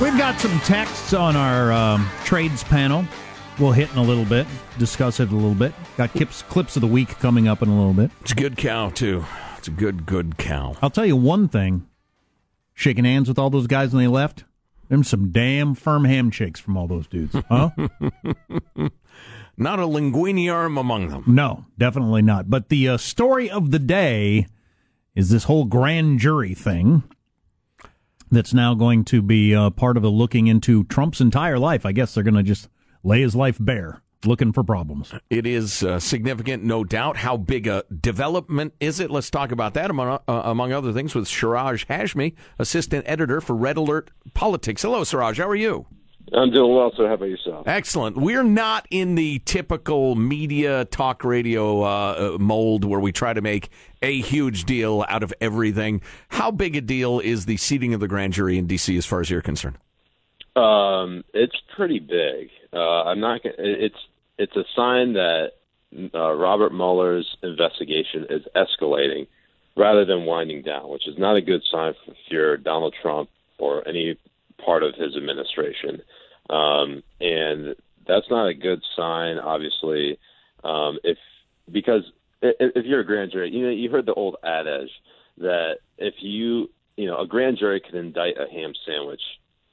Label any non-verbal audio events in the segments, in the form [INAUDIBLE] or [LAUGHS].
We've got some texts on our um, trades panel. We'll hit in a little bit, discuss it a little bit. Got clips, clips of the week coming up in a little bit. It's a good cow, too. It's a good, good cow. I'll tell you one thing shaking hands with all those guys when they left, them some damn firm handshakes from all those dudes. Huh? [LAUGHS] not a linguini arm among them. No, definitely not. But the uh, story of the day is this whole grand jury thing that's now going to be uh, part of a looking into Trump's entire life. I guess they're going to just lay his life bare looking for problems. It is uh, significant, no doubt. How big a development is it? Let's talk about that, among, uh, among other things, with Siraj Hashmi, assistant editor for Red Alert Politics. Hello, Siraj. How are you? I'm doing well, sir. How about yourself? Excellent. We're not in the typical media talk radio uh, uh mold where we try to make a huge deal out of everything. How big a deal is the seating of the grand jury in D.C. as far as you're concerned? Um, it's pretty big. Uh, I'm not. It's it's a sign that uh, Robert Mueller's investigation is escalating rather than winding down, which is not a good sign for, Donald Trump or any part of his administration. Um, and that's not a good sign, obviously, um, if because if, if you're a grand jury, you know, you heard the old adage that if you, you know, a grand jury can indict a ham sandwich,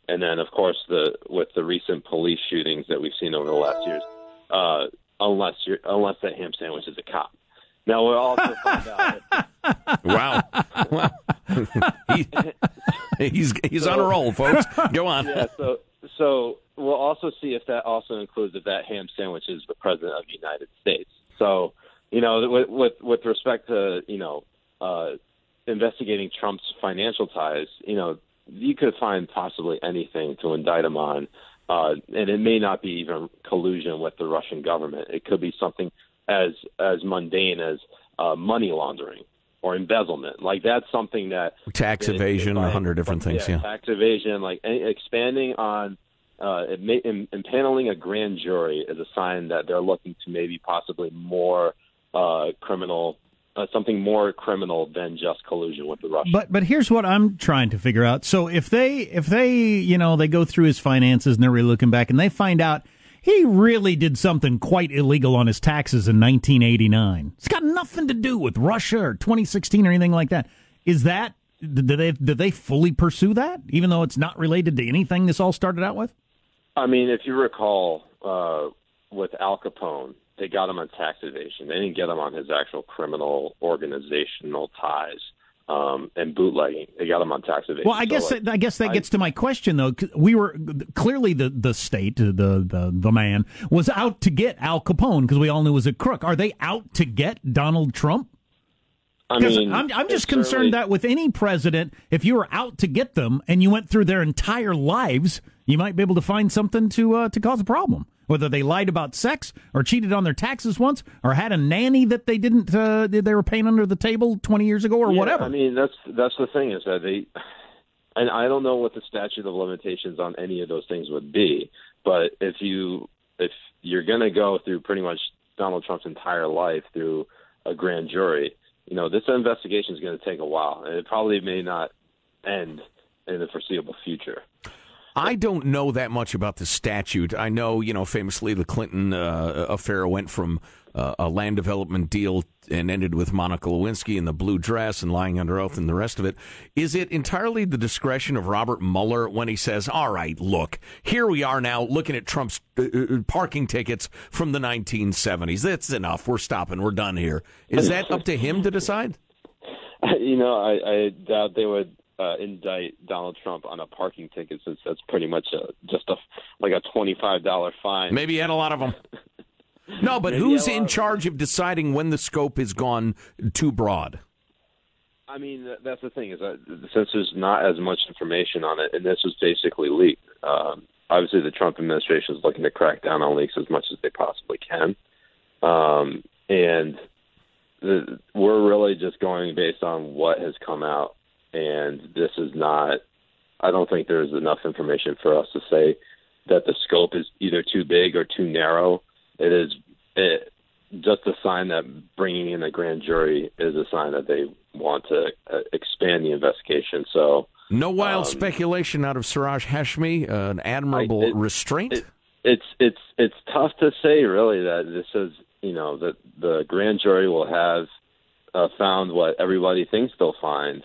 and then of course the with the recent police shootings that we've seen over the last years, uh, unless you're unless that ham sandwich is a cop. Now we'll also find out. [LAUGHS] wow. wow. [LAUGHS] he, he's he's on a roll, folks. Go on. Yeah. So so we'll also see if that also includes if that ham sandwich is the president of the United States. So you know, with with, with respect to you know uh, investigating Trump's financial ties, you know, you could find possibly anything to indict him on. Uh, and it may not be even collusion with the Russian government. It could be something as as mundane as uh, money laundering or embezzlement. Like that's something that tax evasion, a hundred different things. Yeah, yeah, tax evasion, like expanding on uh, impaneling a grand jury is a sign that they're looking to maybe possibly more uh, criminal. Uh, something more criminal than just collusion with the Russians. But but here's what I'm trying to figure out. So if they if they you know they go through his finances and they're really looking back and they find out he really did something quite illegal on his taxes in 1989. It's got nothing to do with Russia or 2016 or anything like that. Is that did they did they fully pursue that, even though it's not related to anything this all started out with? I mean, if you recall, uh, with Al Capone, they got him on tax evasion. They didn't get him on his actual criminal organizational ties um, and bootlegging. They got him on tax evasion. Well, I guess so, like, I guess that gets to my question though. We were clearly the the state, the the the man was out to get Al Capone because we all knew he was a crook. Are they out to get Donald Trump? I mean, I'm, I'm just concerned that with any president, if you were out to get them and you went through their entire lives, you might be able to find something to uh, to cause a problem whether they lied about sex or cheated on their taxes once or had a nanny that they didn't uh, they were paying under the table 20 years ago or yeah, whatever. I mean, that's that's the thing is that they and I don't know what the statute of limitations on any of those things would be, but if you if you're going to go through pretty much Donald Trump's entire life through a grand jury, you know, this investigation is going to take a while and it probably may not end in the foreseeable future. I don't know that much about the statute. I know, you know, famously the Clinton uh, affair went from uh, a land development deal and ended with Monica Lewinsky in the blue dress and lying under oath and the rest of it. Is it entirely the discretion of Robert Mueller when he says, all right, look, here we are now looking at Trump's uh, uh parking tickets from the 1970s. That's enough. We're stopping. We're done here. Is that up to him to decide? [LAUGHS] You know, I, I doubt they would uh, indict Donald Trump on a parking ticket since that's pretty much a, just a like a twenty five dollar fine. Maybe he had a lot of them. [LAUGHS] No, but Maybe who's in charge of deciding when the scope has gone too broad? I mean, that's the thing is that since there's not as much information on it, and this was basically leaked. Um, obviously, the Trump administration is looking to crack down on leaks as much as they possibly can, um, and the, we're really just going based on what has come out and this is not. I don't think there's enough information for us to say that the scope is either too big or too narrow. It is it, just a sign that bringing in a grand jury is a sign that they want to uh, expand the investigation. So no wild um, speculation out of Siraj Hashmi, uh, an admirable I, it, restraint. It, it's it's it's tough to say really that this is you know that the grand jury will have uh, found what everybody thinks they'll find,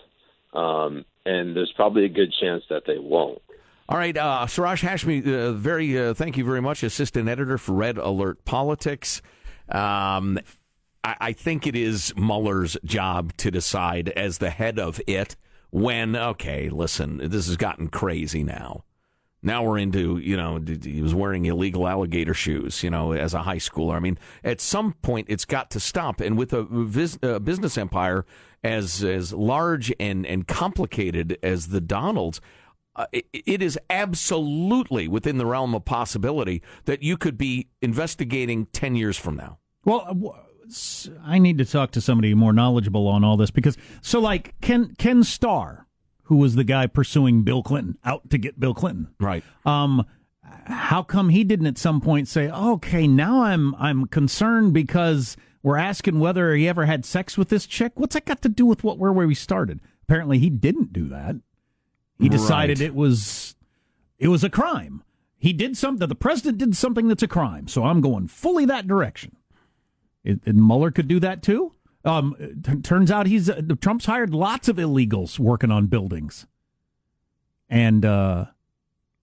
um, and there's probably a good chance that they won't. All right, uh, Siraj Hashmi, uh, very uh, thank you very much, assistant editor for Red Alert Politics. Um, I, I, think it is Mueller's job to decide as the head of it when. Okay, listen, this has gotten crazy now. Now we're into, you know, he was wearing illegal alligator shoes, you know, as a high schooler. I mean, at some point, it's got to stop. And with a, vis- a business empire as as large and and complicated as the Donalds. Uh, it, it is absolutely within the realm of possibility that you could be investigating 10 years from now. Well, uh, I need to talk to somebody more knowledgeable on all this because, so like Ken, Ken Starr, who was the guy pursuing Bill Clinton, out to get Bill Clinton. Right. Um, how come he didn't at some point say, okay, now I'm, I'm concerned because we're asking whether he ever had sex with this chick. What's that got to do with what where where we started? Apparently, he didn't do that. He decided right. it was it was a crime. He did something. The president did something that's a crime. So I'm going fully that direction. It, and Mueller could do that too. Um, t- turns out he's uh, Trump's hired lots of illegals working on buildings, and uh,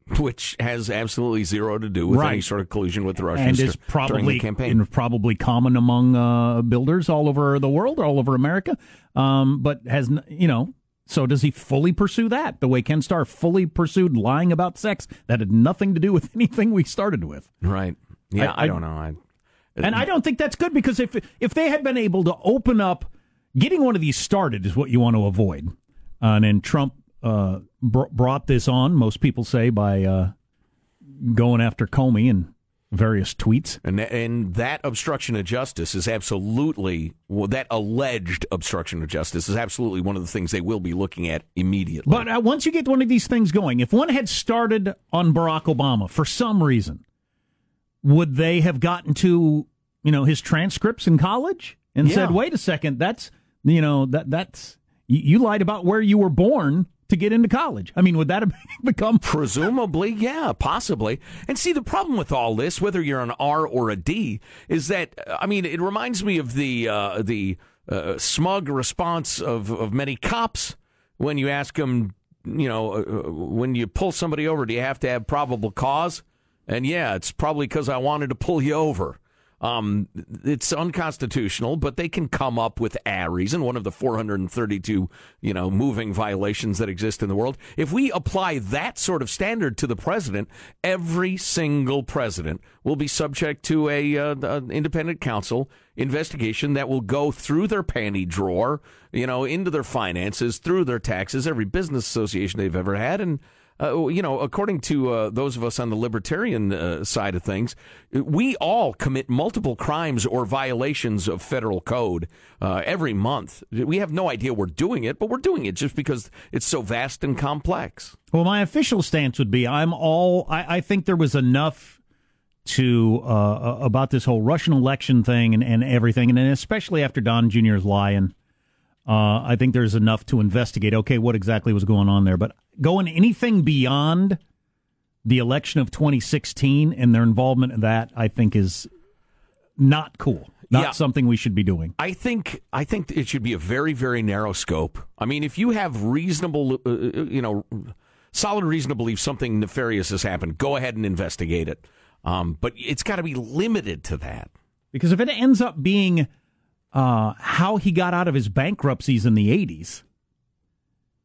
[LAUGHS] which has absolutely zero to do with right. any sort of collusion with the Russians and is probably campaign. probably common among uh, builders all over the world, all over America. Um, but has you know, so does he fully pursue that the way Ken Starr fully pursued lying about sex that had nothing to do with [LAUGHS] anything we started with? Right. Yeah, I, I, I don't know. I, and I don't think that's good because if if they had been able to open up, getting one of these started is what you want to avoid. Uh, and then Trump uh, br- brought this on. Most people say by uh, going after Comey and various tweets. And and that obstruction of justice is absolutely well, that alleged obstruction of justice is absolutely one of the things they will be looking at immediately. But uh, once you get one of these things going, if one had started on Barack Obama for some reason, would they have gotten to you know his transcripts in college and yeah. said, "Wait a second, that's you know that that's you, you lied about where you were born." to get into college. I mean, would that have [LAUGHS] become presumably? Yeah, possibly. And see, the problem with all this, whether you're an R or a D, is that I mean, it reminds me of the uh, the uh, smug response of of many cops when you ask them, you know, uh, uh when you pull somebody over, do you have to have probable cause? And yeah, it's probably because I wanted to pull you over. Um, it's unconstitutional, but they can come up with a reason. One of the 432, you know, moving violations that exist in the world. If we apply that sort of standard to the president, every single president will be subject to a uh, independent counsel investigation that will go through their panty drawer, you know, into their finances, through their taxes, every business association they've ever had, and uh, you know, according to uh, those of us on the libertarian uh, side of things, we all commit multiple crimes or violations of federal code uh, every month. We have no idea we're doing it, but we're doing it just because it's so vast and complex. Well, my official stance would be I'm all, I, I think there was enough to uh, about this whole Russian election thing and, and everything, and especially after Don Jr.'s lying. Uh, I think there's enough to investigate. Okay, what exactly was going on there? But going anything beyond the election of 2016 and their involvement in that, I think, is not cool. Not Yeah. something we should be doing. I think I think it should be a very very narrow scope. I mean, if you have reasonable, uh, uh, you know, solid reason to believe something nefarious has happened, go ahead and investigate it. Um, but it's got to be limited to that. Because if it ends up being uh, how he got out of his bankruptcies in the 80s,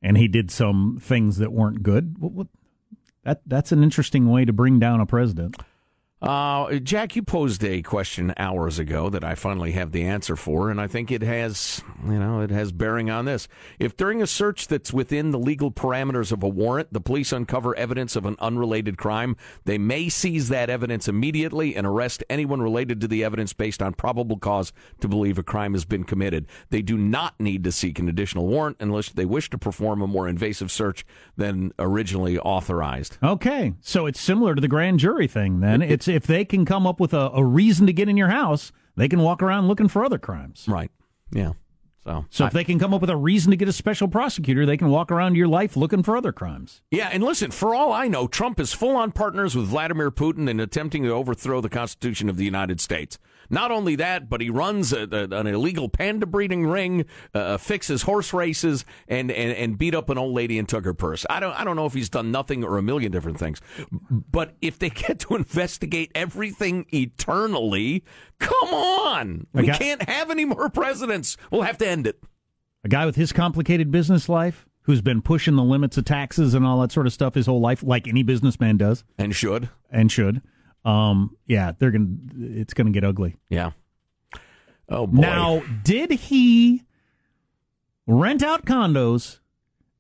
and he did some things that weren't good, what, what, that that's an interesting way to bring down a president. Uh, Jack, you posed a question hours ago that I finally have the answer for, and I think it has, you know, it has bearing on this. If during a search that's within the legal parameters of a warrant, the police uncover evidence of an unrelated crime, they may seize that evidence immediately and arrest anyone related to the evidence based on probable cause to believe a crime has been committed. They do not need to seek an additional warrant unless they wish to perform a more invasive search than originally authorized. Okay, so it's similar to the grand jury thing. Then [LAUGHS] it's if they can come up with a, a reason to get in your house, they can walk around looking for other crimes. Right. Yeah. So, So I- if they can come up with a reason to get a special prosecutor, they can walk around your life looking for other crimes. Yeah, and listen, for all I know, Trump is full on partners with Vladimir Putin in attempting to overthrow the Constitution of the United States. Not only that, but he runs a, a- an illegal panda breeding ring, uh, fixes horse races, and, and, and beat up an old lady and took her purse. I don't I don't know if he's done nothing or a million different things, but if they [LAUGHS] get to investigate everything eternally, come on, we got- can't have any more presidents. We'll have to end it. A guy with his complicated business life who's been pushing the limits of taxes and all that sort of stuff his whole life, like any businessman does And should, and should. Um, yeah, they're gonna. It's gonna get ugly. yeah. Oh boy. Now, did he rent out condos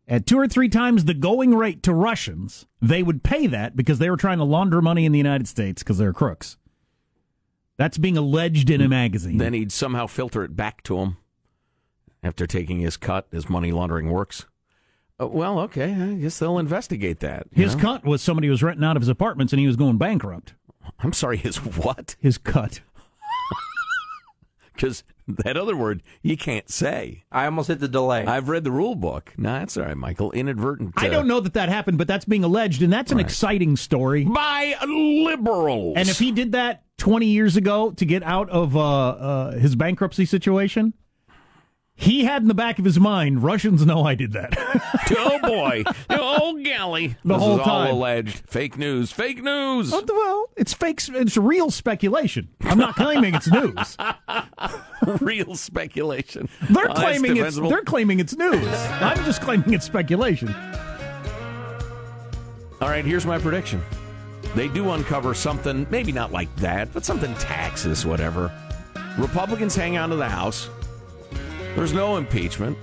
at two or three times the going rate to Russians? They would pay that because they were trying to launder money in the United States because they're crooks. That's being alleged in a magazine. then he'd somehow filter it back to him after taking his cut as money laundering works. Uh, well, okay, I guess they'll investigate that. his know? cut was somebody was renting out of his apartments and he was going bankrupt. I'm sorry, his what? His cut. [LAUGHS] Because that other word you can't say. I almost hit the delay. I've read the rule book. No, that's all right, Michael. Inadvertent. I uh, don't know that that happened, but that's being alleged, and that's an exciting story. By liberals. And if he did that 20 years ago to get out of uh, uh, his bankruptcy situation, he had in the back of his mind, Russians know I did that. [LAUGHS] oh boy, oh golly, The this whole is all alleged. Fake news. Fake news. Oh, well, it's fake. It's real speculation. I'm not claiming it's news. [LAUGHS] Real speculation. They're Oh, claiming it's they're claiming it's news. I'm just claiming it's speculation. All right, here's my prediction. They do uncover something, maybe not like that, but something taxes, whatever. Republicans hang on to the House. There's no impeachment.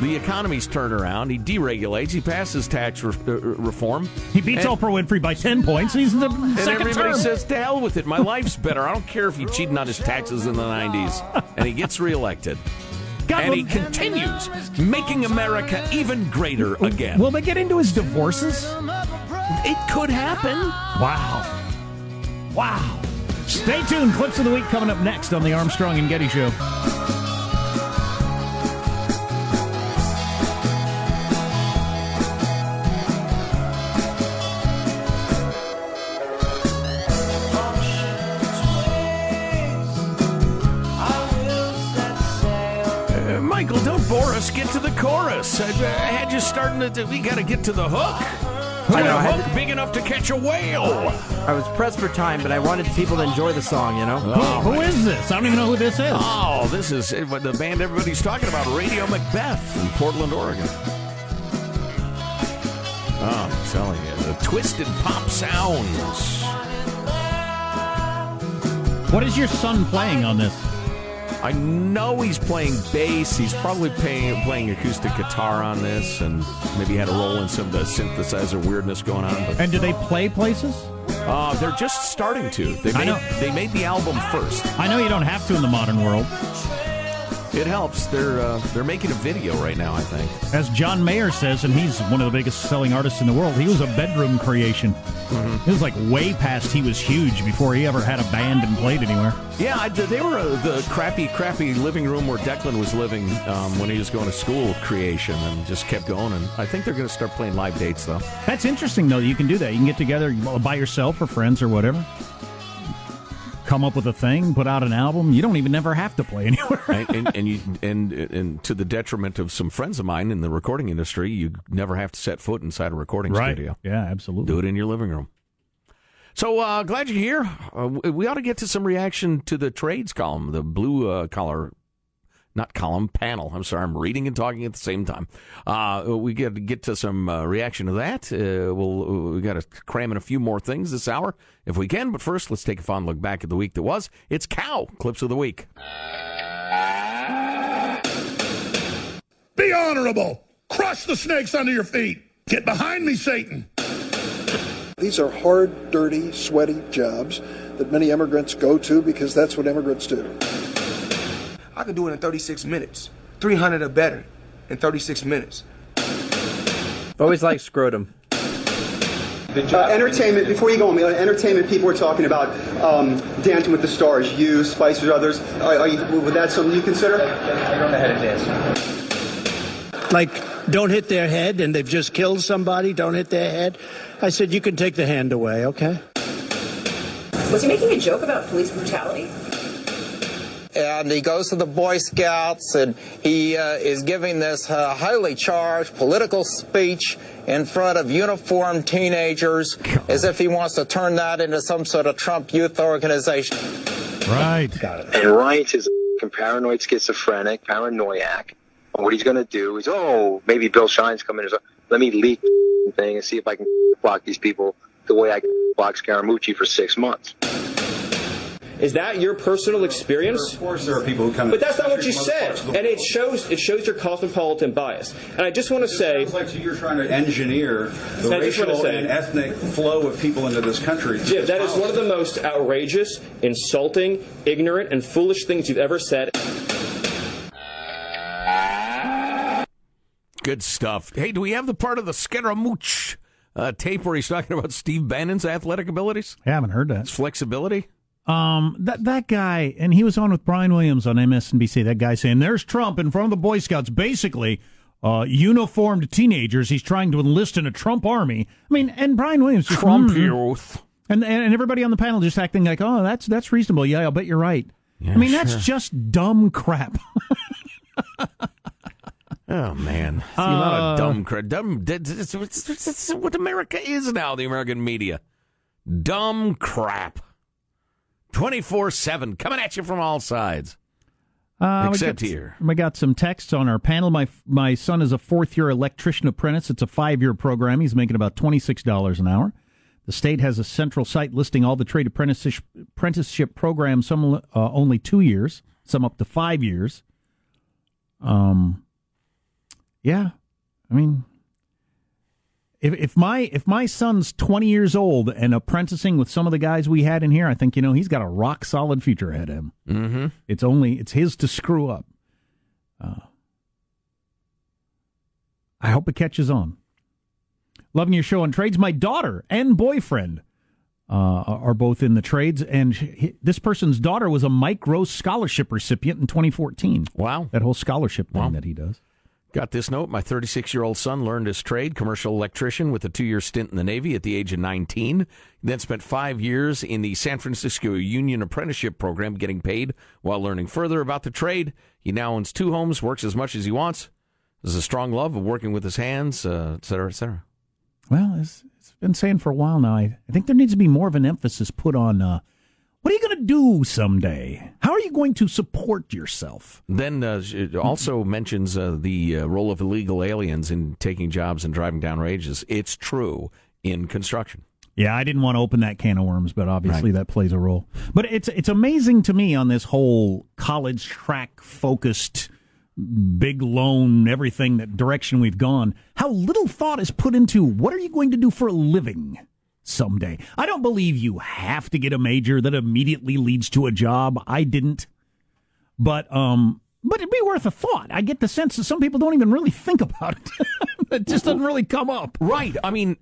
The economy's turned around. He deregulates. He passes tax re- uh, reform. He beats And- Oprah Winfrey by 10 points. He's in the And second everybody term. says, to hell with it. My life's better. I don't care if he cheated on his taxes in the 90s. And he gets reelected. God, And he continues making America even greater again. will they get into his divorces? it could happen. Wow. Wow. Stay tuned. Clips of the week coming up next on the Armstrong and Getty Show. Get to the chorus. I, I had you starting to. We got to get to the hook. I know, a I had hook big enough to catch a whale. I was pressed for time, but I wanted people to enjoy the song, you know? Who- who is this? I don't even know who this is. Oh, this is uh, the band everybody's talking about, Radio Macbeth in Portland, Oregon. Oh, I'm telling you, the twisted pop sounds. What is your son playing on this? I know he's playing bass. He's probably playing, playing acoustic guitar on this, and maybe had a role in some of the synthesizer weirdness going on. But And do they play places? uh, they're just starting to. They I made, know. they made the album first. I know you don't have to in the modern world. It helps. They're uh, they're making a video right now. I think. As John Mayer says, and he's one of the biggest selling artists in the world. He was a bedroom creation. Mm-hmm. It was like way past he was huge before he ever had a band and played anywhere. Yeah, I, they were uh, the crappy, crappy living room where Declan was living um, when he was going to school. Creation and just kept going. And I think they're going to start playing live dates though. That's interesting though. You can do that. You can get together by yourself or friends or whatever. Come up with a thing, put out an album. You don't even never have to play anywhere. and, and, and you and and to the detriment of some friends of mine in the recording industry, you never have to set foot inside a recording right? studio. Yeah, absolutely. Do it in your living room. So uh, glad you're here. Uh, we ought to get to some reaction to the trades column, the blue uh, collar, not column panel. I'm sorry, I'm reading and talking at the same time. Uh, we get to get to some uh, reaction to that. Uh, we'll we got to cram in a few more things this hour if we can. But first, let's take a fond look back at the week that was. It's cow clips of the week. Be honorable. Crush the snakes under your feet. Get behind me, Satan. These are hard, dirty, sweaty jobs that many immigrants go to because that's what immigrants do. I could do it in 36 minutes. 300 or better in 36 minutes. Always like scrotum. Uh, entertainment, before you go on, entertainment people were talking about um, Dancing with the Stars, you, Spice Brothers. Are, are you, would that something you consider? I don't know how to dance. like don't hit their head and they've just killed somebody, don't hit their head. I said, you can take the hand away, okay? Was he making a joke about police brutality? And he goes to the Boy Scouts and he uh, is giving this uh, highly charged political speech in front of uniformed teenagers as if he wants to turn that into some sort of Trump youth organization. Right. Got it. And Reince is a paranoid schizophrenic, paranoiac. And what he's going to do is, oh, maybe Bill Shine's coming. So let me leak thing and see if I can block these people the way I block Scaramucci for six months. Is that your personal experience? Of course, there are people who come. But that's not what you said, and it shows it shows your cosmopolitan bias. And I just want to say, it sounds like you're trying to engineer the I racial say- and ethnic flow of people into this country. Jim, that is one of the most outrageous, insulting, ignorant, and foolish things you've ever said. Good stuff. Hey, do we have the part of the Scaramucci uh, tape where he's talking about Steve Bannon's athletic abilities, I haven't heard that. his flexibility? Um, that that guy, and he was on with Brian Williams on MSNBC. That guy saying, "There's Trump in front of the Boy Scouts, basically uh, uniformed teenagers. He's trying to enlist in a Trump army." I mean, and Brian Williams, just, Trump "Mm." youth. and and everybody on the panel just acting like, "Oh, that's that's reasonable. Yeah, I'll bet you're right." I mean, that's just dumb crap. [LAUGHS] Oh man, the amount of dumb crap. Dumb. It's, it's, it's, it's what America is now. The American media, dumb crap. Twenty four seven, coming at you from all sides. Uh, we Except got- here. We got some texts on our panel. My my son is a fourth year electrician apprentice. It's a five year program. He's making about twenty six dollars an hour. The state has a central site listing all the trade apprenticeship apprenticeship programs. Some uh, only two years, some up to five years. Um, yeah, I mean, if if my if my son's twenty years old and apprenticing with some of the guys we had in here, I think you know he's got a rock solid future ahead of him. Mm-hmm. It's only it's his to screw up. Uh, I hope it catches on. Loving your show on trades. My daughter and boyfriend uh, are both in the trades, and he, this person's daughter was a Mike Rowe's scholarship recipient in 2014. Wow, that whole scholarship thing that he does. Got this note. My 36 year old son learned his trade, commercial electrician, with a two year stint in the Navy at the age of 19. Then spent five years in the San Francisco Union Apprenticeship Program, getting paid while learning further about the trade. He now owns two homes, works as much as he wants. There's a strong love of working with his hands, uh, et cetera, et cetera. Well, it's, it's been saying for a while now. I, I think there needs to be more of an emphasis put on uh, what are you going to do someday? How are you going to support yourself? Then uh, it also mentions uh, the uh, role of illegal aliens in taking jobs and driving down wages. It's true in construction. Yeah, I didn't want to open that can of worms, but obviously Right. that plays a role. But it's it's amazing to me on this whole college track focused big loan everything that direction we've gone how little thought is put into what are you going to do for a living someday i don't believe you have to get a major that immediately leads to a job i didn't but um But it'd be worth a thought. I get the sense that some people don't even really think about it. [LAUGHS] it just doesn't really come up. Right. I mean,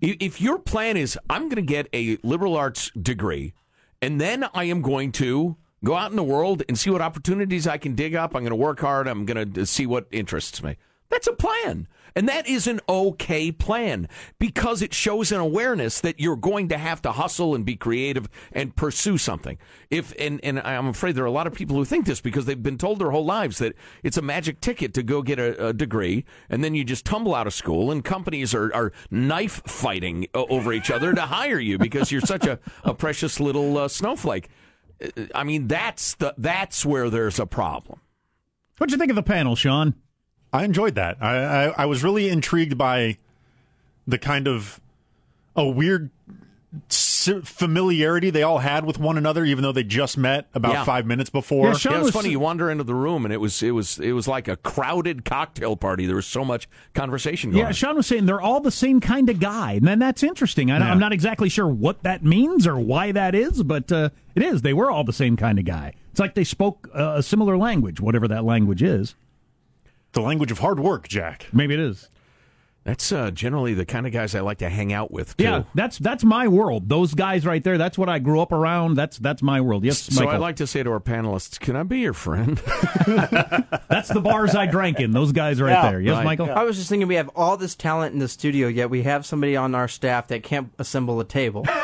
if your plan is, I'm going to get a liberal arts degree, and then I am going to go out in the world and see what opportunities I can dig up. I'm going to work hard. I'm going to see what interests me. That's a plan. And that is an okay plan because it shows an awareness that you're going to have to hustle and be creative and pursue something. If and, and I'm afraid there are a lot of people who think this because they've been told their whole lives that it's a magic ticket to go get a, a degree and then you just tumble out of school and companies are, are knife fighting over each other to hire you because you're such a, a precious little uh, snowflake. Uh, I mean that's the that's where there's a problem. What'd you think of the panel, Sean? I enjoyed that. I, I, I was really intrigued by the kind of a weird familiarity they all had with one another, even though they just met about Yeah. five minutes before. Yeah, it was funny. You wander into the room, and it was it was it was like a crowded cocktail party. There was so much conversation going. Yeah, Sean was saying they're all the same kind of guy, and then that's interesting. I, Yeah. I'm not exactly sure what that means or why that is, but uh, it is. They were all the same kind of guy. It's like they spoke uh, a similar language, whatever that language is. The language of hard work, Jack. Maybe it is. That's uh, generally the kind of guys I like to hang out with. Too. Yeah, that's that's my world. Those guys right there. That's what I grew up around. That's that's my world. Yes, So Michael. I like to say to our panelists, "Can I be your friend?" [LAUGHS] that's the bars I drank in. Those guys right there. Yes, Michael. I was just thinking we have all this talent in the studio, yet we have somebody on our staff that can't assemble a table. [LAUGHS]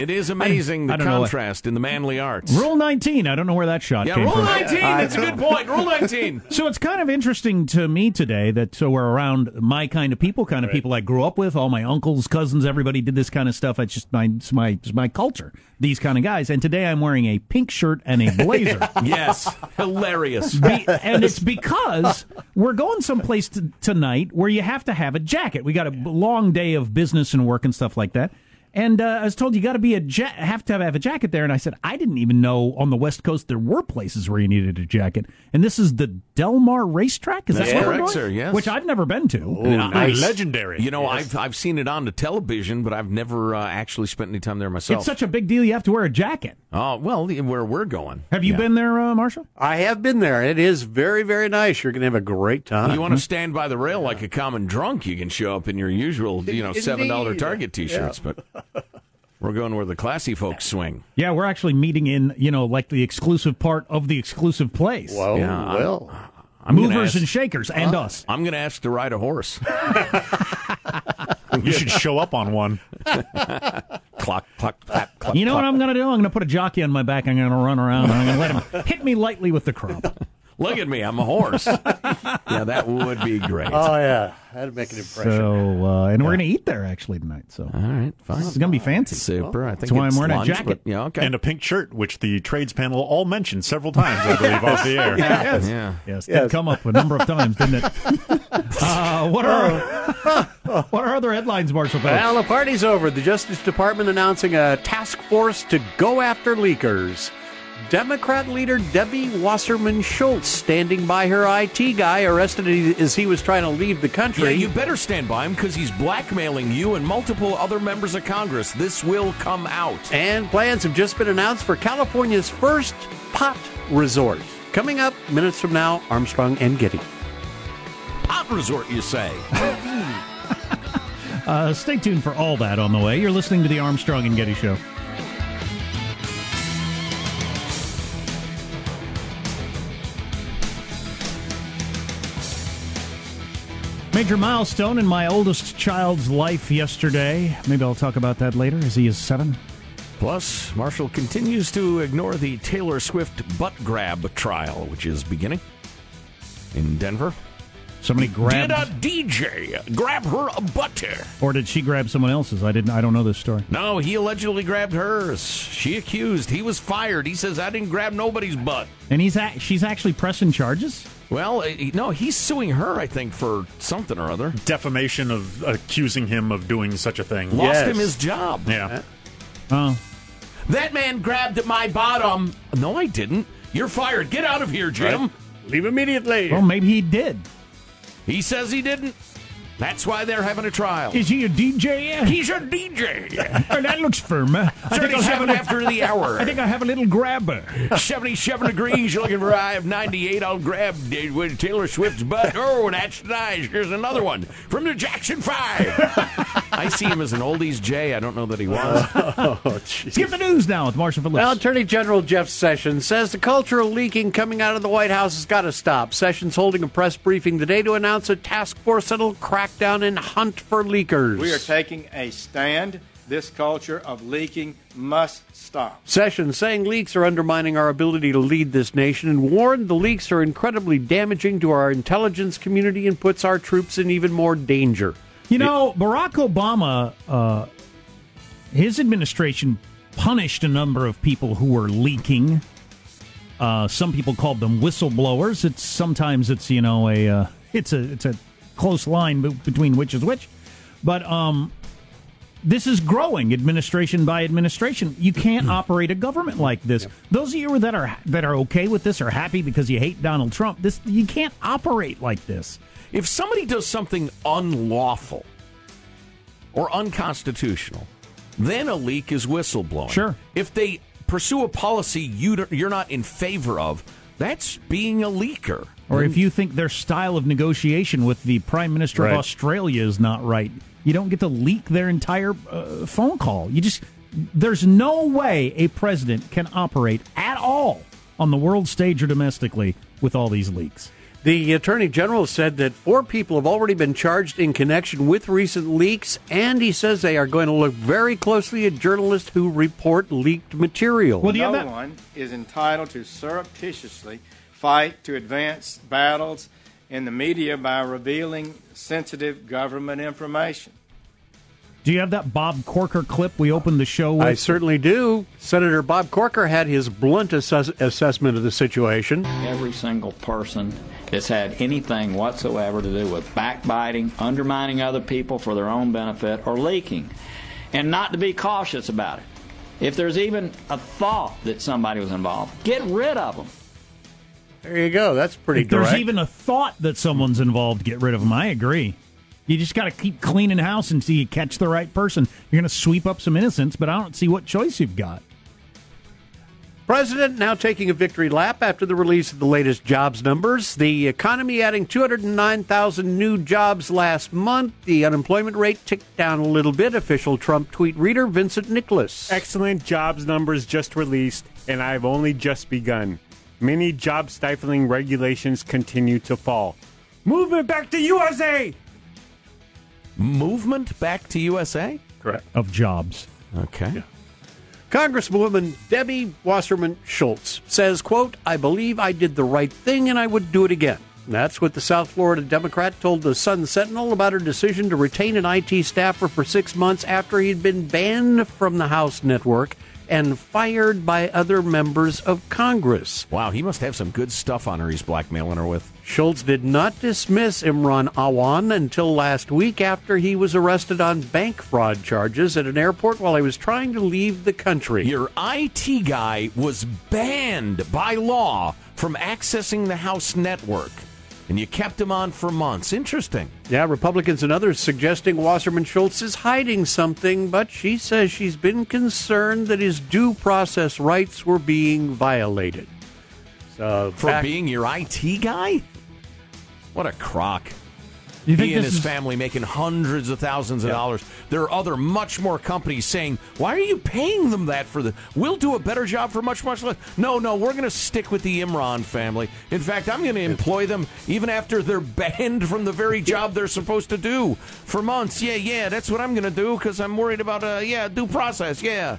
it is [LAUGHS] amazing I the don't what- contrast in the manly arts. Rule 19. I don't know where that shot Yeah, came Rule from. 19. That's a good point. Rule 19. [LAUGHS] So it's kind of interesting to me today that so we're around my kind of people, kind of people I grew up with. All my uncles, cousins, everybody did this kind of stuff. It's just my it's my it's my culture. These kind of guys. And today I'm wearing a pink shirt and a blazer. [LAUGHS] yes, hilarious. Be- and it's because we're going someplace t- tonight where you have to have a jacket. We got a b- long day of business and work and stuff like that. And uh, I was told you got to be a ja- have to have a jacket there. And I said I didn't even know on the West Coast there were places where you needed a jacket. And this is the Del Mar Racetrack. Is that where correct, we're going? sir, yes. Which I've never been to. Now, I- legendary. You know, I've I've seen it on the television, but I've never uh, actually spent any time there myself. It's such a big deal. You have to wear a jacket. oh well, where we're going. Have you been there, uh, Marshall? I have been there. It is very, very nice. You're going to have a great time. You want to stand by the rail like a common drunk? You can show up in your usual, you know, seven dollar Target T-shirts, but we're going where the classy folks swing. Yeah, we're actually meeting in you know like the exclusive part of the exclusive place. Well, Yeah, I'm- I'm Movers ask- and shakers and us. I'm going to ask to ride a horse. [LAUGHS] You should show up on one. [LAUGHS] clock, clock, clap, clock. You know what. I'm going to do? I'm going to put a jockey on my back. I'm going to run around. and I'm going to let him hit me lightly with the crop. Look at me, I'm a horse. [LAUGHS] yeah, that would be great. Oh, yeah. That'd make an impression. So, uh, and we're going to eat there actually tonight. So, All right, fine. this is going to be fancy. Super. I think That's why I'm it's wearing a jacket. but- yeah, okay. And a pink shirt, which the trades panel all mentioned several times, I believe, off the air. [LAUGHS] Yes. yeah. Yes, did come up a number of times, didn't it? [LAUGHS] Uh, what are what are other headlines, Marshall? Phillips? Well, the party's over. The Justice Department announcing a task force to go after leakers. Democrat leader Debbie Wasserman Schultz standing by her IT guy, arrested as he was trying to leave the country. Yeah, you better stand by him because he's blackmailing you and multiple other members of Congress. This will come out. And plans have just been announced for California's first pot resort. Coming up minutes from now, Armstrong and Getty. Pot resort, you say? [LAUGHS] Uh, stay tuned for all that on the way. You're listening to the Armstrong and Getty Show. Major milestone in my oldest child's life yesterday. Maybe I'll talk about that later as he is seven. Plus, Marshall continues to ignore the Taylor Swift butt grab trial, which is beginning in Denver. Somebody grabbed, Did a DJ grab her a butt? or did she grab someone else's? I didn't. I don't know this story. No, he allegedly grabbed hers. She accused. He was fired. He says, I didn't grab nobody's butt. And he's a- she's actually pressing charges. Well, uh, no, he's suing her, I think, for something or other. Defamation of accusing him of doing such a thing. Lost Yes. him his job. Yeah. Oh, That man grabbed at my bottom. No, I didn't. You're fired. Get out of here, Jim. Leave immediately. well, maybe he did. He says he didn't. That's why they're having a trial. Is he a DJ? He's a DJ. Oh, [LAUGHS] that looks firm. I think I'll have a little- after the [LAUGHS] hour. I think I have a little grabber. 77 degrees. You're looking for I have 98. I'll grab Taylor Swift's butt. [LAUGHS] Oh, that's nice. Here's another one from the Jackson 5. I see him as an oldies J. I don't know that he was. [LAUGHS] oh, Skip the news now with Marshall Phillips. Well, Attorney General Jeff Sessions says the culture of leaking coming out of the White House has got to stop. Sessions holding a press briefing today to announce a task force that'll crack down and hunt for leakers. We are taking a stand. This culture of leaking must stop. Sessions saying leaks are undermining our ability to lead this nation and warned the leaks are incredibly damaging to our intelligence community and puts our troops in even more danger. You know, Barack Obama, uh, his administration punished a number of people who were leaking. Uh, some people called them whistleblowers. It's sometimes it's you know a uh, it's a it's a close line between which is which, but um, this is growing administration by administration. You can't operate a government like this. Those of you that are that are okay with this are happy because you hate Donald Trump. This you can't operate like this. If somebody does something unlawful or unconstitutional, then a leak is whistleblowing. Sure. If they pursue a policy you you're not in favor of, that's being a leaker. Or if you think their style of negotiation with the Prime Minister Right. of Australia is not right, you don't get to leak their entire uh, phone call. You just there's no way a president can operate at all on the world stage or domestically with all these leaks. The Attorney General said that four people have already been charged in connection with recent leaks, and he says they are going to look very closely at journalists who report leaked material. Well, no one is entitled to surreptitiously fight to advance battles in the media by revealing sensitive government information. Do you have that Bob Corker clip we opened the show with? I certainly do. Senator Bob Corker had his blunt assess- assessment of the situation. Every single person that's had anything whatsoever to do with backbiting, undermining other people for their own benefit, or leaking, and not to be cautious about it. If there's even a thought that somebody was involved, get rid of them. There you go. That's pretty if there's even a thought that someone's involved, get rid of them. I agree. You just got to keep cleaning house until you catch the right person. You're going to sweep up some innocents, but I don't see what choice you've got. President now taking a victory lap after the release of the latest jobs numbers. The economy adding 209,000 new jobs last month. The unemployment rate ticked down a little bit. Official Trump tweet reader Vincent Nicholas. Excellent jobs numbers just released, and I've only just begun. Many job stifling regulations continue to fall. Movement back to USA! Movement back to USA? Correct. Of jobs. Okay. Congresswoman Debbie Wasserman Schultz says, quote, I believe I did the right thing and I would do it again. That's what the South Florida Democrat told the Sun Sentinel about her decision to retain an IT staffer for six months after he'd been banned from the House network and fired by other members of Congress. Wow, he must have some good stuff on her he's blackmailing her with. Schultz did not dismiss Imran Awan until last week after he was arrested on bank fraud charges at an airport while he was trying to leave the country. Your IT guy was banned by law from accessing the House network, and you kept him on for months. Interesting. Yeah, Republicans and others suggesting Wasserman Schultz is hiding something, but she says she's been concerned that his due process rights were being violated. So For back- being your IT guy? What a crock. You think he and his is- family making hundreds of thousands of dollars. There are other, much more companies saying, "Why are you paying them that for the? We'll do a better job for much, much less." No, no, we're going to stick with the Imran family. In fact, I'm going to employ them even after they're [LAUGHS] banned from the very job they're supposed to do for months. Yeah, yeah, that's what I'm going to do because I'm worried about, uh, yeah, due process. Yeah.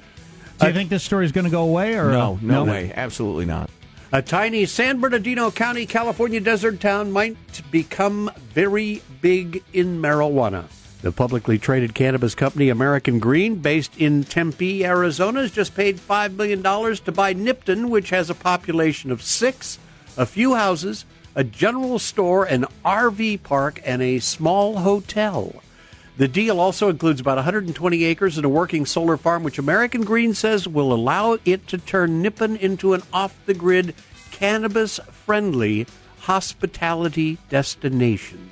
Do you think this story is going to go away, or No, uh, no way, absolutely not. A tiny San Bernardino County, California desert town might become very big in marijuana. The publicly traded cannabis company American Green, based in Tempe, Arizona, has just paid $5 million to buy Nipton, which has a population of six, a few houses, a general store, an RV park, and a small hotel. The deal also includes about 120 acres and a working solar farm, which American Green says will allow it to turn Nipton into an off the grid, cannabis friendly hospitality destination.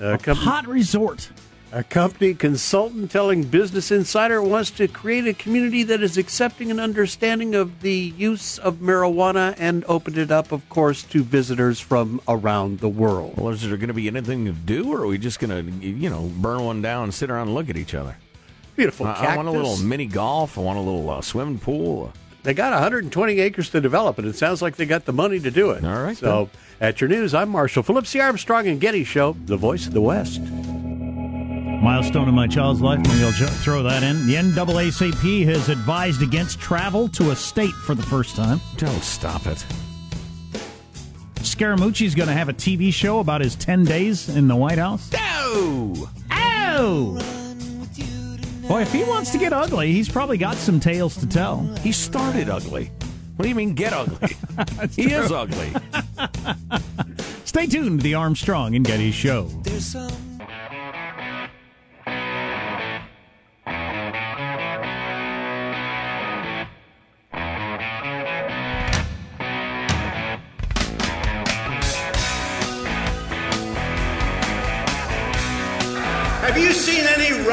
Uh, a, a hot resort. A company consultant telling Business Insider wants to create a community that is accepting and understanding of the use of marijuana and open it up, of course, to visitors from around the world. Well, is there going to be anything to do, or are we just going to, you know, burn one down and sit around and look at each other? Beautiful I, I want a little mini golf. I want a little uh, swimming pool. They got 120 acres to develop, and it sounds like they got the money to do it. All right. So, then. at your news, I'm Marshall Phillips, the Armstrong and Getty Show, the voice of the West. Milestone in my child's life. Maybe I'll throw that in. The NAACP has advised against travel to a state for the first time. Don't stop it. Scaramucci's going to have a TV show about his 10 days in the White House. No! Oh! Boy, if he wants to get ugly, he's probably got some tales to tell. He started ugly. What do you mean get ugly? [LAUGHS] he true. is ugly. [LAUGHS] Stay tuned to the Armstrong and Getty Show.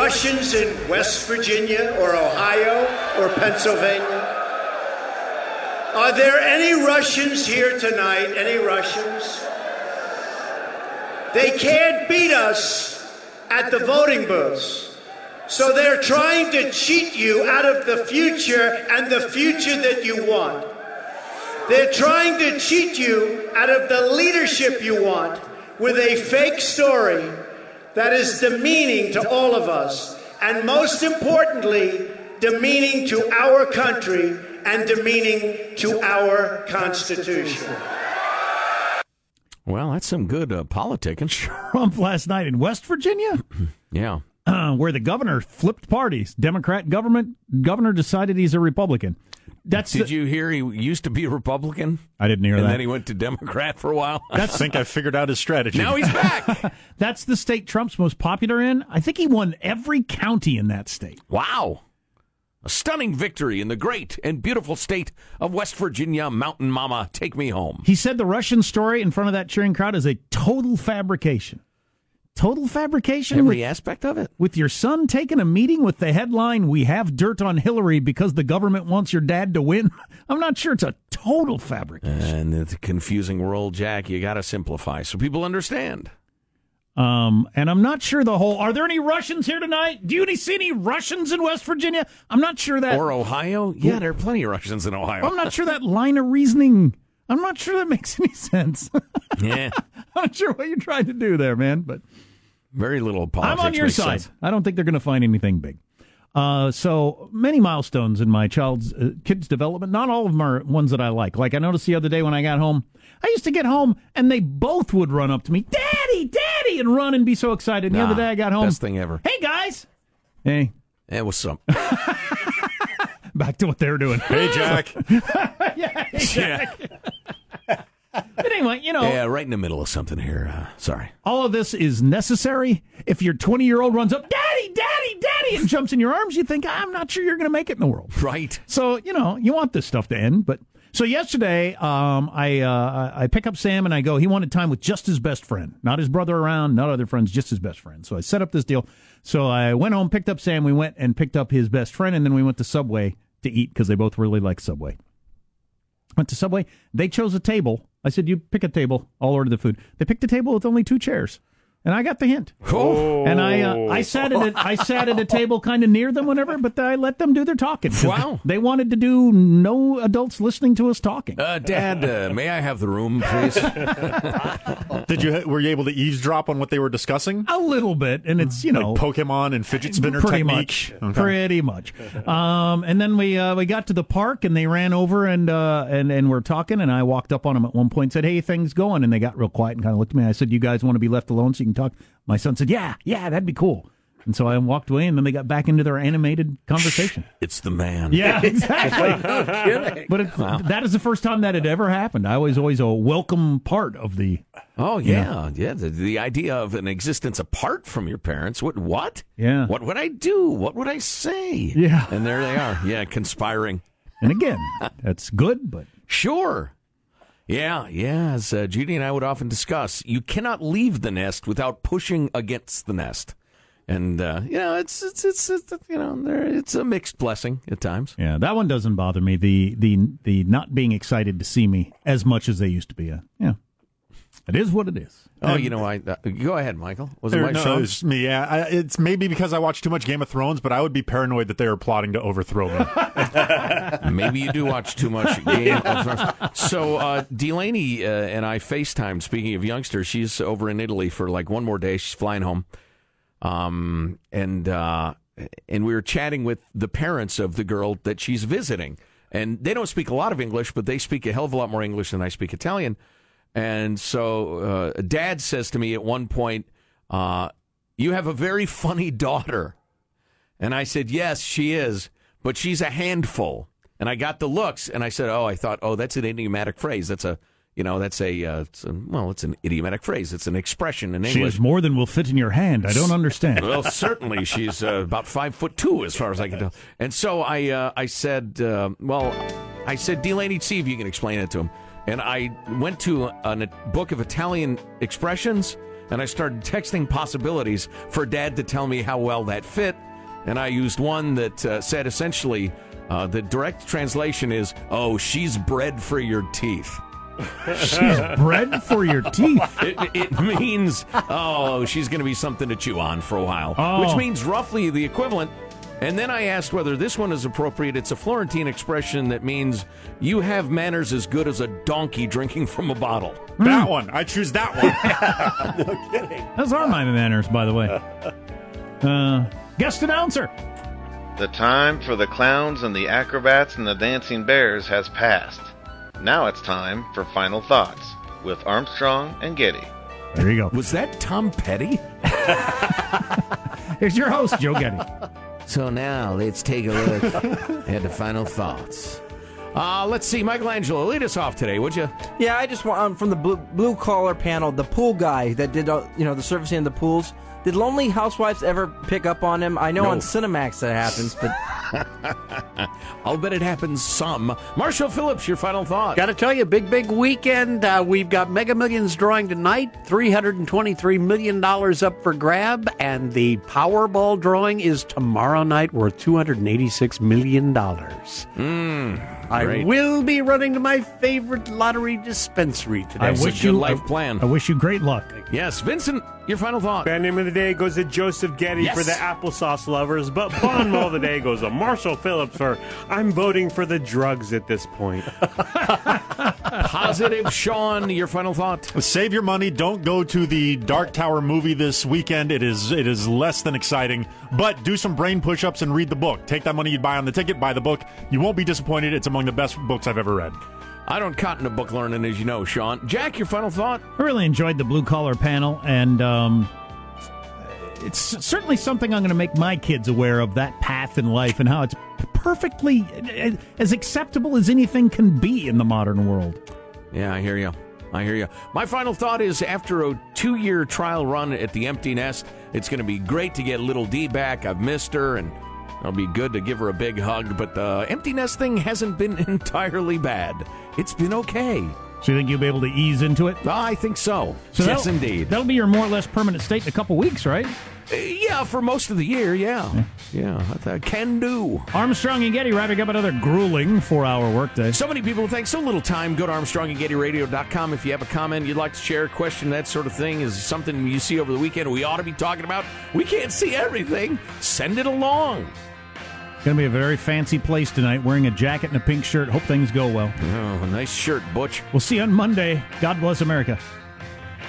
Russians in West Virginia or Ohio or Pennsylvania? Are there any Russians here tonight? Any Russians? They can't beat us at the voting booths. So they're trying to cheat you out of the future and the future that you want. They're trying to cheat you out of the leadership you want with a fake story that is demeaning to all of us, and most importantly, demeaning to our country and demeaning to our Constitution. Well, that's some good uh, politicking. [LAUGHS] Trump last night in West Virginia, [CLEARS THROAT] yeah. uh, [CLEARS THROAT] where the governor flipped parties. Democrat government governor decided he's a Republican. That's Did the- you hear he used to be a Republican? I didn't hear and that. And then he went to Democrat for a while. [LAUGHS] I think I figured out his strategy. now he's back. [LAUGHS] That's the state Trump's most popular in. I think he won every county in that state. wow. A stunning victory in the great and beautiful state of West Virginia. Mountain Mama, take me home. He said the Russian story in front of that cheering crowd is a total fabrication. Total fabrication Every with, aspect of it. with your son taking a meeting with the headline, We have dirt on Hillary because the government wants your dad to win. [LAUGHS] I'm not sure it's a total fabrication. And it's a confusing world, Jack. You got to simplify so people understand. Um, and I'm not sure the whole. Are there any Russians here tonight? Do you see any Russians in West Virginia? I'm not sure that. Or Ohio? Yeah, there are plenty of Russians in Ohio. I'm not sure that line of reasoning. I'm not sure that makes [LAUGHS] any sense. yeah, [LAUGHS] not sure what you're trying to do there, man. But very little politics. I'm on your side. sense. I don't think they're going to find anything big. Uh, so many milestones in my child's uh, kid's development. Not all of them are ones that I like. Like I noticed the other day when I got home, I used to get home and they both would run up to me, "Daddy, Daddy," and run and be so excited. And the other day I got home, Best thing ever. "Hey guys," hey, Hey, what's up? [LAUGHS] [LAUGHS] back to what they were doing. Hey, Jack. yeah, hey, Jack. But anyway, you know, Yeah, right in the middle of something here. Uh, sorry. all of this is necessary. If your 20 year old runs up, Daddy, Daddy, Daddy, and jumps in your arms, you think, I'm not sure you're going to make it in the world. Right. So, you know, you want this stuff to end. But so yesterday, um, I, uh, I pick up Sam and I go, he wanted time with just his best friend, not his brother around, not other friends, just his best friend. So I set up this deal. So I went home, picked up Sam. We went and picked up his best friend, and then we went to Subway to eat because they both really like Subway. Went to Subway. They chose a table. I said, "You pick a table. I'll order the food." They picked a table with only two chairs, and I got the hint. Oh. And I uh, I sat at a, I sat at a table kind of near them, whenever, but I let them do their talking. [LAUGHS] Wow. They wanted to do no adults listening to us talking. Uh, Dad, uh, may I have the room, please? [LAUGHS] Did you were you able to eavesdrop on what they were discussing? A little bit, and it's you know like Pokemon and fidget spinner pretty technique. much, pretty much. Um, and then we uh, we got to the park, and they ran over and uh, and and we're talking, and I walked up on them at one point, and said, "Hey, things going?" And they got real quiet and kind of looked at me. I said, "You guys want to be left alone so you can talk?" My son said, "Yeah, yeah, that'd be cool." And so I walked away, and then they got back into their animated conversation. it's the man. Yeah, [LAUGHS] exactly. But it, that is the first time that had ever happened. I was always a welcome part of the. Oh you yeah, yeah. The, the idea of an existence apart from your parents. What? What? Yeah. What would I do? What would I say? Yeah. And there they are. Yeah, conspiring. And again, that's good, but Sure. Yeah, yeah. As uh, Judy and I would often discuss, you cannot leave the nest without pushing against the nest, and uh, you know it's it's it's, it's you know there, it's a mixed blessing at times. Yeah, that one doesn't bother me. The the the not being excited to see me as much as they used to be. Uh, yeah, it is what it is. Oh, And- you know, I uh, go ahead, Michael. Was it my no, show? it's me. Yeah, I, it's maybe because I watch too much Game of Thrones, but I would be paranoid that they are plotting to overthrow me. [LAUGHS] Maybe you do watch too much [LAUGHS] Game of Thrones. So uh, Delaney uh, and I FaceTime. Speaking of youngsters, she's over in Italy for like one more day. She's flying home, um, and uh, and we were chatting with the parents of the girl that she's visiting, and they don't speak a lot of English, but they speak a hell of a lot more English than I speak Italian. And so, uh, Dad says to me at one point, uh, "You have a very funny daughter." And I said, Yes, she is, but she's a handful. And I got the looks, and I said, Oh, I thought, oh, that's an idiomatic phrase. That's a, you know, that's a, uh, it's a well, it's an idiomatic phrase. It's an expression in English. She is more than will fit in your hand. I don't understand. Well, certainly she's uh, about five foot two, as far as I can tell. And so I, uh, I said, uh, well, I said, Delaney, see if you can explain it to him. And I went to a, book of Italian expressions, and I started texting possibilities for Dad to tell me how well that fit. And I used one that uh, said essentially, uh, the direct translation is, "Oh, she's bread for your teeth." [LAUGHS] She's bread for your teeth. [LAUGHS] It, it means, oh, she's going to be something to chew on for a while, Oh. which means roughly the equivalent. And then I asked whether this one is appropriate. It's a Florentine expression that means you have manners as good as a donkey drinking from a bottle. That one. I choose that one. [LAUGHS] no kidding. Those are my manners, by the way. [LAUGHS] Uh, guest announcer. The time for the clowns and the acrobats and the dancing bears has passed. Now it's time for final thoughts with Armstrong and Getty. There you go. Was that Tom Petty? [LAUGHS] Here's your host, Joe Getty. So now let's take a look [LAUGHS] at the final thoughts. Uh, let's see, Michelangelo, lead us off today, would you? Yeah, I just want um, from the blue, blue collar panel, the pool guy that did uh, you know the servicing of the pools. Did Lonely Housewives ever pick up on him? I know No. on Cinemax that happens, but [LAUGHS] I'll bet it happens some. Marshall Phillips, your final thought. Got to tell you, big, big weekend. Uh, we've got Mega Millions drawing tonight, $323 million up for grab, and the Powerball drawing is tomorrow night worth $286 million. Mm, I will be running to my favorite lottery dispensary today. I That's a wish good you life plan. I wish you great luck. Yes, Vincent, your final thought. Band name of the day goes to Joseph Getty Yes. for the applesauce lovers, but Bon Mot of the day goes to Marshall Phillips for I'm voting for the drugs at this point. [LAUGHS] Positive Sean, your final thought. Save your money. Don't go to the Dark Tower movie this weekend. It is it is less than exciting. But do some brain push-ups and read the book. Take that money you'd buy on the ticket, buy the book. You won't be disappointed. It's among the best books I've ever read. I don't cotton to book learning, as you know, Sean. Jack, your final thought. I really enjoyed the blue collar panel, and um, it's certainly something I'm going to make my kids aware of that path in life and how it's perfectly as acceptable as anything can be in the modern world. Yeah, I hear you. I hear you. My final thought is after a two year trial run at the Empty Nest, it's going to be great to get little D back. I've missed her, and it'll be good to give her a big hug. But the Empty Nest thing hasn't been [LAUGHS] entirely bad. It's been okay. So you think you'll be able to ease into it? I think so. So yes, that'll- indeed. That'll be your more or less permanent state in a couple weeks, right? Yeah, for most of the year, yeah. Yeah, that can do. Armstrong and Getty wrapping up another grueling four-hour workday. So many people think so little time. Go to ArmstrongandGettyRadio.com if you have a comment you'd like to share, question, that sort of thing is something you see over the weekend we ought to be talking about. We can't see everything. Send it along. Going to be a very fancy place tonight, wearing a jacket and a pink shirt. Hope things go well. Oh, nice shirt, Butch. We'll see you on Monday. God bless America.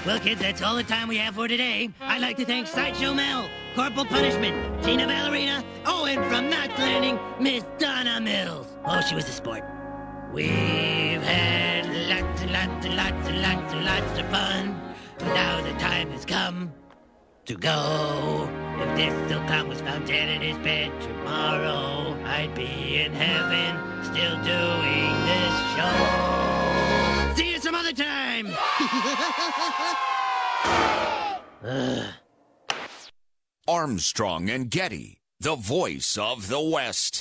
Well, kids, that's all the time we have for today. I'd like to thank Sideshow Mel, Corporal Punishment, Tina Ballerina, oh, and from Knots Landing, Miss Donna Mills. Oh, she was a sport. We've had lots and lots and lots and lots and lots of fun. Now the time has come to go. If this still come was found dead in his bed tomorrow, I'd be in heaven still doing this show. See you some other time. Armstrong and Getty, the voice of the West.